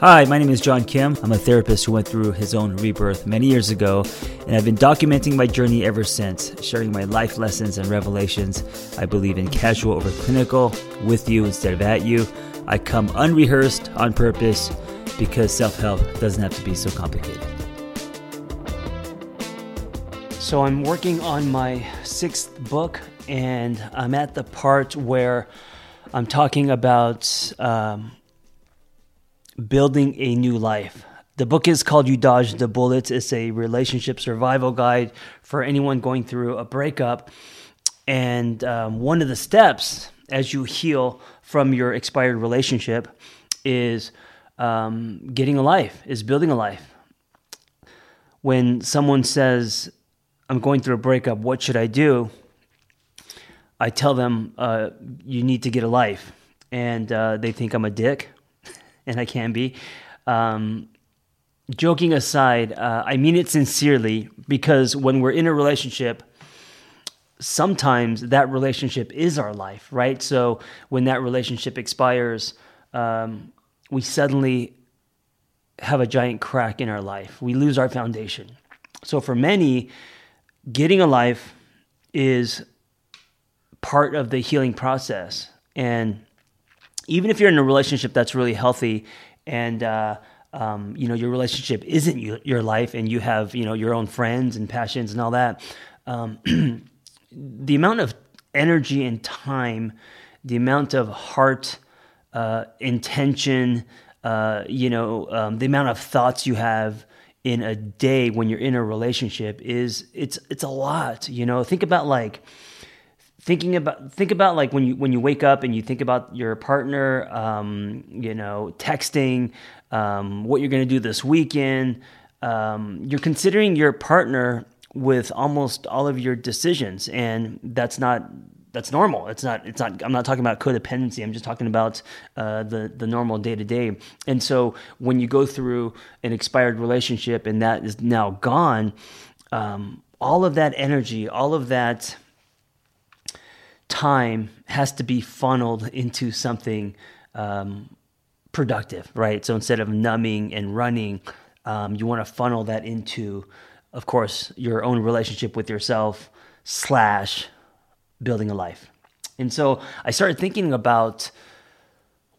Hi, my name is John Kim. I'm a therapist who went through his own rebirth many years ago, and I've been documenting my journey ever since, sharing my life lessons and revelations. I believe in casual over clinical, with you instead of at you. I come unrehearsed on purpose because self help doesn't have to be so complicated. So, I'm working on my sixth book, and I'm at the part where I'm talking about. Um, building a new life. The book is called You Dodge the Bullets. It's a relationship survival guide for anyone going through a breakup. And um, one of the steps as you heal from your expired relationship is um, getting a life, is building a life. When someone says, I'm going through a breakup, what should I do? I tell them, uh, you need to get a life. And uh, they think I'm a dick and I can be. Um, joking aside, uh, I mean it sincerely because when we're in a relationship, sometimes that relationship is our life, right? So when that relationship expires, um, we suddenly have a giant crack in our life. We lose our foundation. So for many, getting a life is part of the healing process. And even if you're in a relationship that's really healthy and uh, um, you know your relationship isn't you, your life and you have you know your own friends and passions and all that um, the amount of energy and time the amount of heart uh, intention uh, you know um, the amount of thoughts you have in a day when you're in a relationship is it's it's a lot you know. Think about like thinking about think about like when you when you wake up and you think about your partner um, you know texting um, what you're going to do this weekend um, you're considering your partner with almost all of your decisions and that's not that's normal. It's not it's not i'm not talking about codependency i'm just talking about uh, the the normal day to day and so when you go through an expired relationship and that is now gone um, all of that energy all of that time has to be funneled into something um, productive, right? So instead of numbing and running, um, you want to funnel that into, of course, your own relationship with yourself slash building a life. And so I started thinking about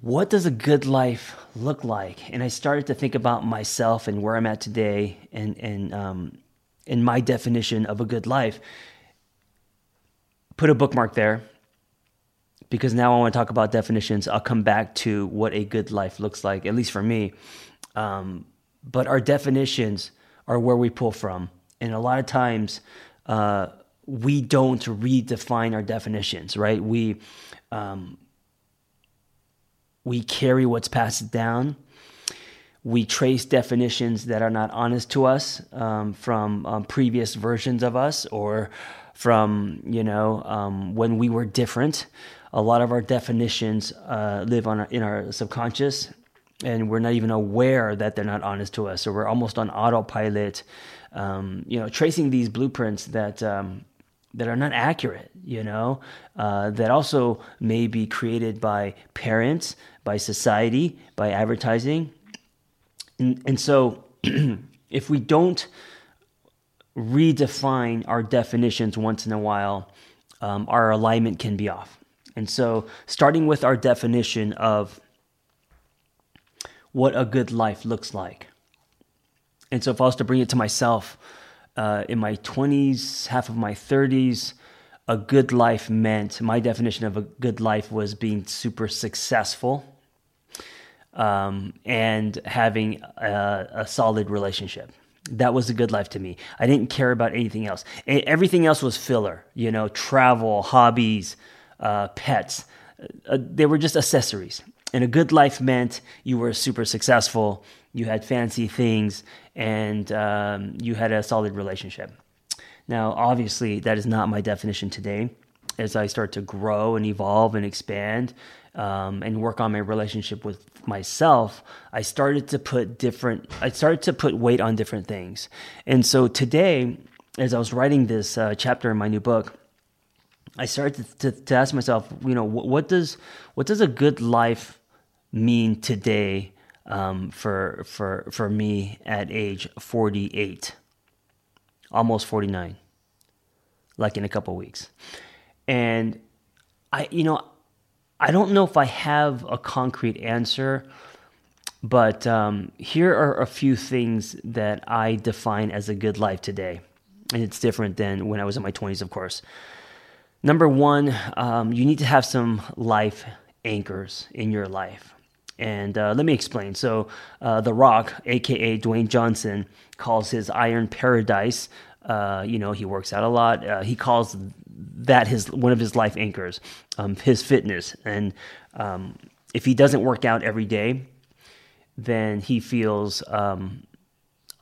what does a good life look like, and I started to think about myself and where I'm at today, and and um, in my definition of a good life put a bookmark there because now I want to talk about definitions. I'll come back to what a good life looks like, at least for me. Um, but our definitions are where we pull from. And a lot of times, uh, we don't redefine our definitions, right? We, um, we carry what's passed down. We trace definitions that are not honest to us um, from um, previous versions of us or from you know um, when we were different. A lot of our definitions uh, live on our, in our subconscious, and we're not even aware that they're not honest to us. So we're almost on autopilot, um, you know, tracing these blueprints that um, that are not accurate. You know, uh, that also may be created by parents, by society, by advertising, and, and so if we don't redefine our definitions once in a while, um, our alignment can be off. And so, starting with our definition of what a good life looks like. And so, if I was to bring it to myself, uh, in my 20s, half of my 30s, a good life meant my definition of a good life was being super successful um, and having a, a solid relationship that was a good life to me. I didn't care about anything else. Everything else was filler, you know, travel, hobbies, uh, pets. Uh, they were just accessories. And a good life meant you were super successful, you had fancy things, and um, you had a solid relationship. Now, obviously, that is not my definition today. As I start to grow and evolve and expand, um, and work on my relationship with myself, I started to put different, I started to put weight on different things. And so today, as I was writing this uh, chapter in my new book, I started to, to, to ask myself, you know, what, what, does what does a good life mean today um, for for for me at age 48, almost 49, like in a couple weeks, and I you know I don't know if I have a concrete answer, but um, here are a few things that I define as a good life today, and it's different than when I was in my 20s, of course. Number one, um, you need to have some life anchors in your life. And uh, let me explain. So, uh, The Rock, aka Dwayne Johnson, calls his iron paradise. Uh, you know, he works out a lot. Uh, he calls that his one of his life anchors, um, his fitness. And um, if he doesn't work out every day, then he feels um,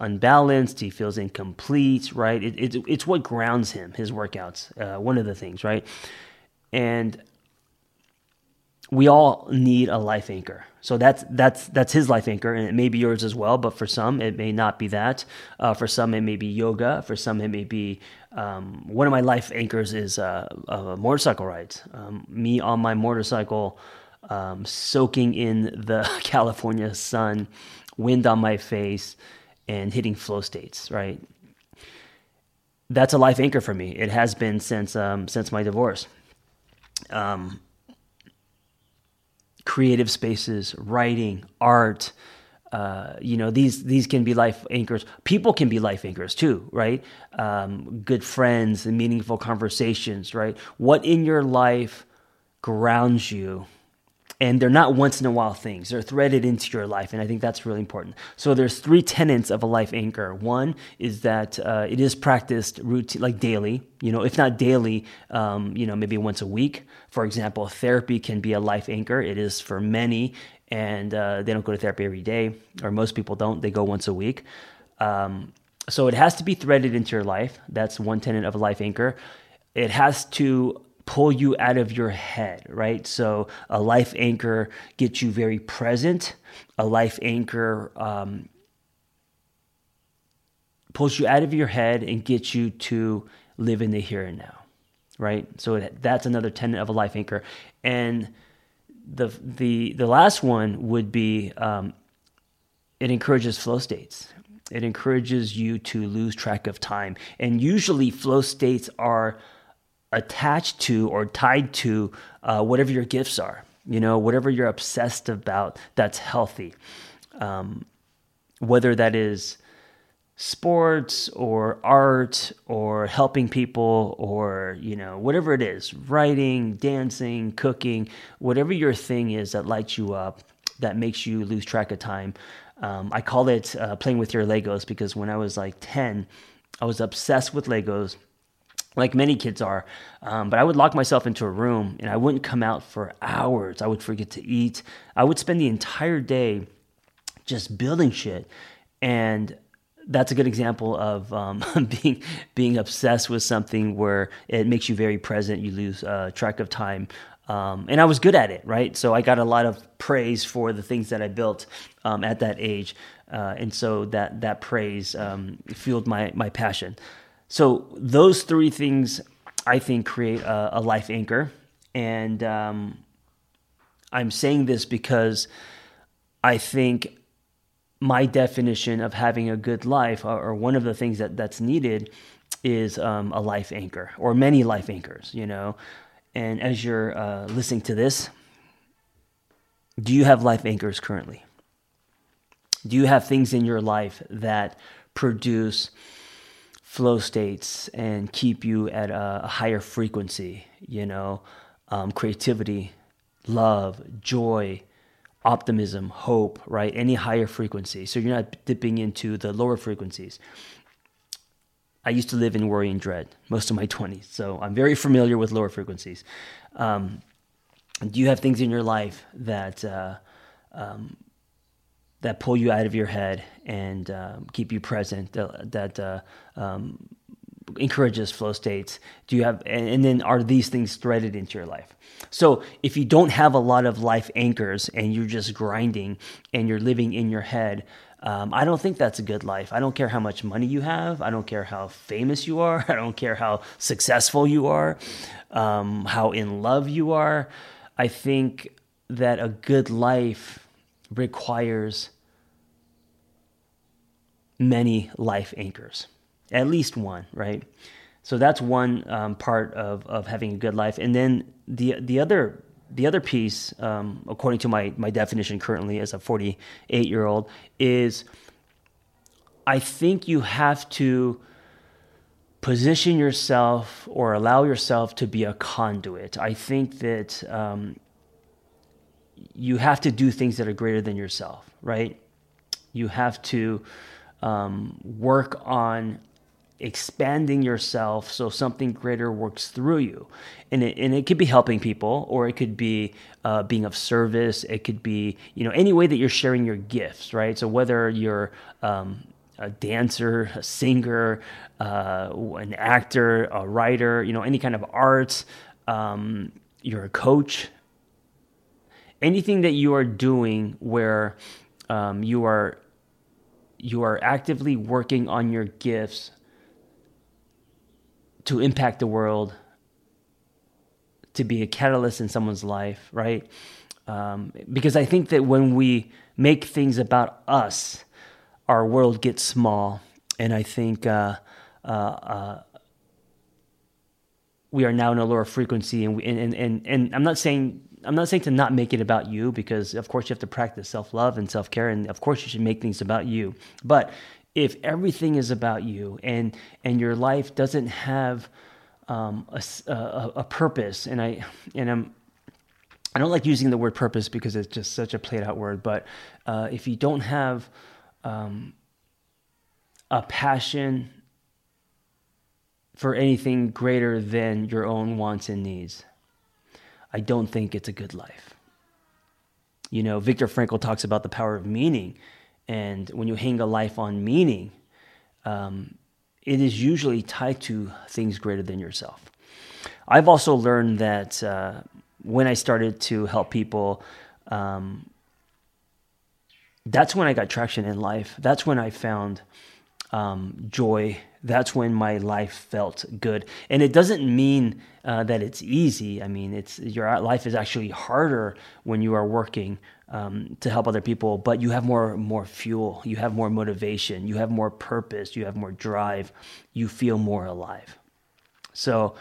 unbalanced. He feels incomplete. Right? It, it, it's what grounds him. His workouts. Uh, one of the things. Right? And we all need a life anchor. So that's that's that's his life anchor, and it may be yours as well. But for some, it may not be that. Uh, for some, it may be yoga. For some, it may be um, one of my life anchors is uh, uh, motorcycle ride. Um, me on my motorcycle, um, soaking in the California sun, wind on my face, and hitting flow states. Right. That's a life anchor for me. It has been since um, since my divorce. Um, creative spaces, writing, art. Uh, you know these these can be life anchors. People can be life anchors too, right? Um, good friends and meaningful conversations, right? What in your life grounds you and they're not once in a while things. They're threaded into your life and i think that's really important. So there's three tenets of a life anchor. One is that uh, it is practiced routine like daily you know if not daily um, you know maybe once a week. For example therapy can be a life anchor. It is for many and uh, they don't go to therapy every day or most people don't. They go once a week. Um, so it has to be threaded into your life. That's one tenet of a life anchor. It has to pull you out of your head, right? So a life anchor gets you very present. A life anchor um, pulls you out of your head and gets you to live in the here and now, right? So that's another tenet of a life anchor. And the the the last one would be um, it encourages flow states. It encourages you to lose track of time, and usually flow states are attached to or tied to uh, whatever your gifts are, you know, whatever you're obsessed about that's healthy. Um, whether that is sports or art or helping people or, you know, whatever it is writing, dancing, cooking, whatever your thing is that lights you up, that makes you lose track of time. Um, I call it uh, playing with your Legos because when I was like 10, I was obsessed with Legos like many kids are. Um, but I would lock myself into a room and I wouldn't come out for hours. I would forget to eat. I would spend the entire day just building shit. And that's a good example of um, being being obsessed with something where it makes you very present. You lose uh, track of time. Um, and I was good at it, right? So I got a lot of praise for the things that I built um, at that age, uh, and so that that praise um, fueled my my passion. So those three things, I think, create a, a life anchor. And um, I'm saying this because I think my definition of having a good life, or, or one of the things that that's needed, is um, a life anchor, or many life anchors. You know, and as you're uh, listening to this, do you have life anchors currently? Do you have things in your life that produce flow states and keep you at a, higher frequency, you know, um, creativity, love, joy, optimism, hope, right? Any higher frequency. So you're not dipping into the lower frequencies. I used to live in worry and dread most of my 20s, so I'm very familiar with lower frequencies. Um, do you have things in your life that uh, um, that pull you out of your head and um, keep you present that, uh, um, encourages flow states do you have and, and, then are these things threaded into your life so if you don't have a lot of life anchors and you're just grinding and you're living in your head um, I don't think that's a good life. I don't care how much money you have. I don't care how famous you are. I don't care how successful you are, um, how in love you are. I think that a good life requires many life anchors, at least one, right? So that's one um, part of, of having a good life. And then the the other the other piece, um, according to my my definition currently as a 48 year old, is I think you have to position yourself or allow yourself to be a conduit. I think that um, you have to do things that are greater than yourself, right? You have to um, work on expanding yourself so something greater works through you. And it, and it could be helping people or it could be uh, being of service. It could be you know any way that you're sharing your gifts right? So whether you're um, a dancer a singer uh, an actor a writer you know any kind of art um, you're a coach anything that you are doing where um, you are you are actively working on your gifts to impact the world, to be a catalyst in someone's life, right? Um, because I think that when we make things about us, our world gets small, and I think uh, uh, uh, we are now in a lower frequency. And, we, and and and I'm not saying I'm not saying to not make it about you because of course you have to practice self love and self care, and of course you should make things about you. But if everything is about you and and your life doesn't have um, a, a, a, purpose, and I and I'm I don't like using the word purpose because it's just such a played out word. But uh, if you don't have um, a passion for anything greater than your own wants and needs, I don't think it's a good life. You know, Viktor Frankl talks about the power of meaning. And when you hang a life on meaning, um, it is usually tied to things greater than yourself. I've also learned that uh, when I started to help people, um, that's when I got traction in life. That's when I found um, joy. That's when my life felt good. And it doesn't mean uh, that it's easy. I mean, it's your life is actually harder when you are working um, to help other people, but you have more more fuel. You have more motivation. You have more purpose. You have more drive. You feel more alive. So,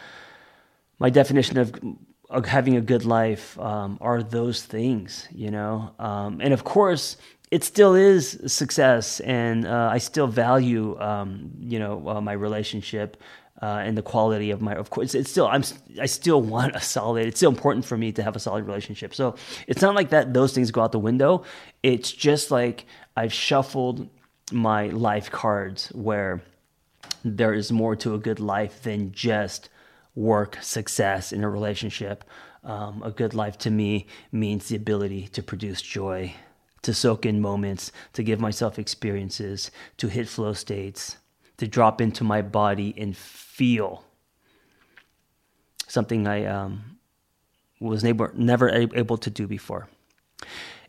my definition of having a good life um, are those things, you know. Um, and of course, it still is success, and uh, I still value, um, you know, uh, my relationship uh, and the quality of my. Of course, it's still I'm I still want a solid. It's still important for me to have a solid relationship. So it's not like that; those things go out the window. It's just like I've shuffled my life cards where there is more to a good life than just work, success in a relationship. Um, a good life to me means the ability to produce joy to soak in moments, to give myself experiences, to hit flow states, to drop into my body and feel something I um, was never, never able to do before.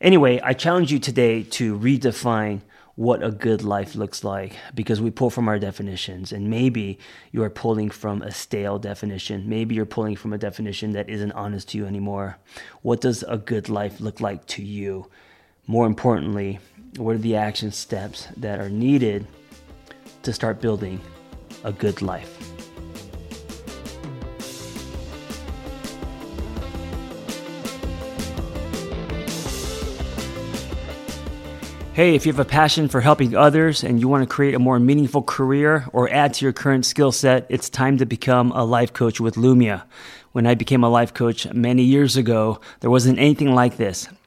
Anyway, I challenge you today to redefine what a good life looks like because we pull from our definitions and maybe you are pulling from a stale definition. Maybe you're pulling from a definition that isn't honest to you anymore. What does a good life look like to you more importantly, what are the action steps that are needed to start building a good life? Hey, if you have a passion for helping others and you want to create a more meaningful career or add to your current skill set, it's time to become a life coach with Lumia. When I became a life coach many years ago, there wasn't anything like this.